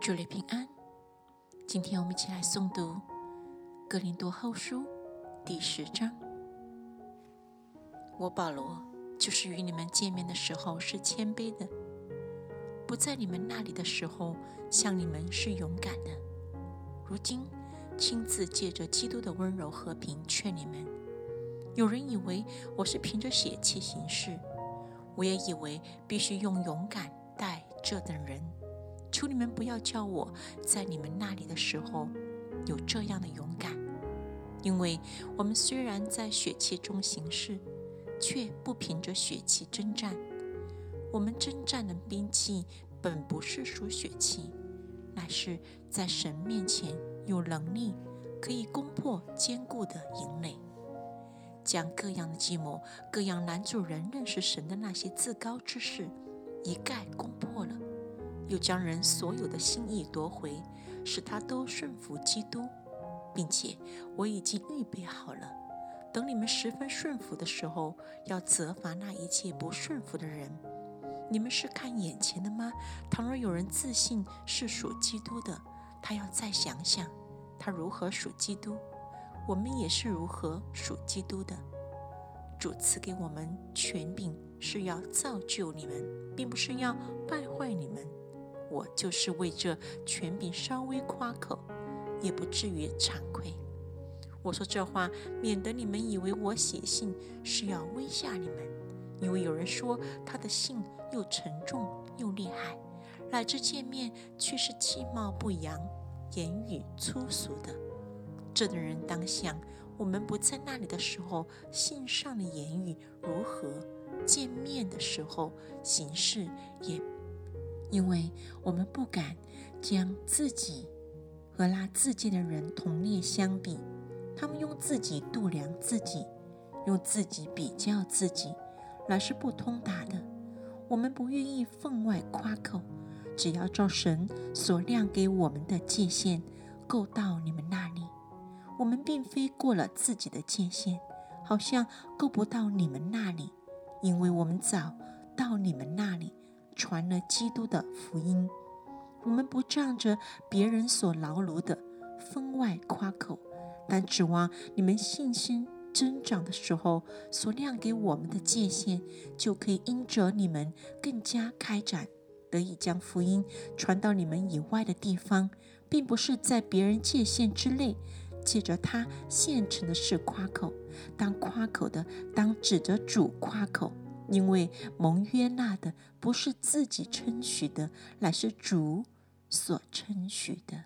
祝你平安。今天我们一起来诵读《格林多后书》第十章。我保罗就是与你们见面的时候是谦卑的，不在你们那里的时候向你们是勇敢的。如今亲自借着基督的温柔和平劝你们。有人以为我是凭着血气行事，我也以为必须用勇敢待这等人。求你们不要叫我在你们那里的时候有这样的勇敢，因为我们虽然在血气中行事，却不凭着血气征战。我们征战的兵器本不是属血气，乃是在神面前有能力，可以攻破坚固的营垒，将各样的计谋、各样男主人认识神的那些自高之事一概攻破。又将人所有的心意夺回，使他都顺服基督，并且我已经预备好了，等你们十分顺服的时候，要责罚那一切不顺服的人。你们是看眼前的吗？倘若有人自信是属基督的，他要再想想，他如何属基督，我们也是如何属基督的。主赐给我们权柄，是要造就你们，并不是要败坏你们。我就是为这权柄稍微夸口，也不至于惭愧。我说这话，免得你们以为我写信是要威吓你们。因为有人说他的信又沉重又厉害，乃至见面却是气貌不扬、言语粗俗的。这等人当想，我们不在那里的时候，信上的言语如何；见面的时候，行事也。因为我们不敢将自己和那自荐的人同列相比，他们用自己度量自己，用自己比较自己，乃是不通达的。我们不愿意分外夸口，只要照神所亮给我们的界限够到你们那里。我们并非过了自己的界限，好像够不到你们那里，因为我们早到你们那里。传了基督的福音，我们不仗着别人所劳碌的分外夸口，但指望你们信心增长的时候，所亮给我们的界限，就可以因着你们更加开展，得以将福音传到你们以外的地方，并不是在别人界限之内，借着他现成的事夸口，当夸口的，当指着主夸口。因为蒙约纳的不是自己称许的，乃是主所称许的。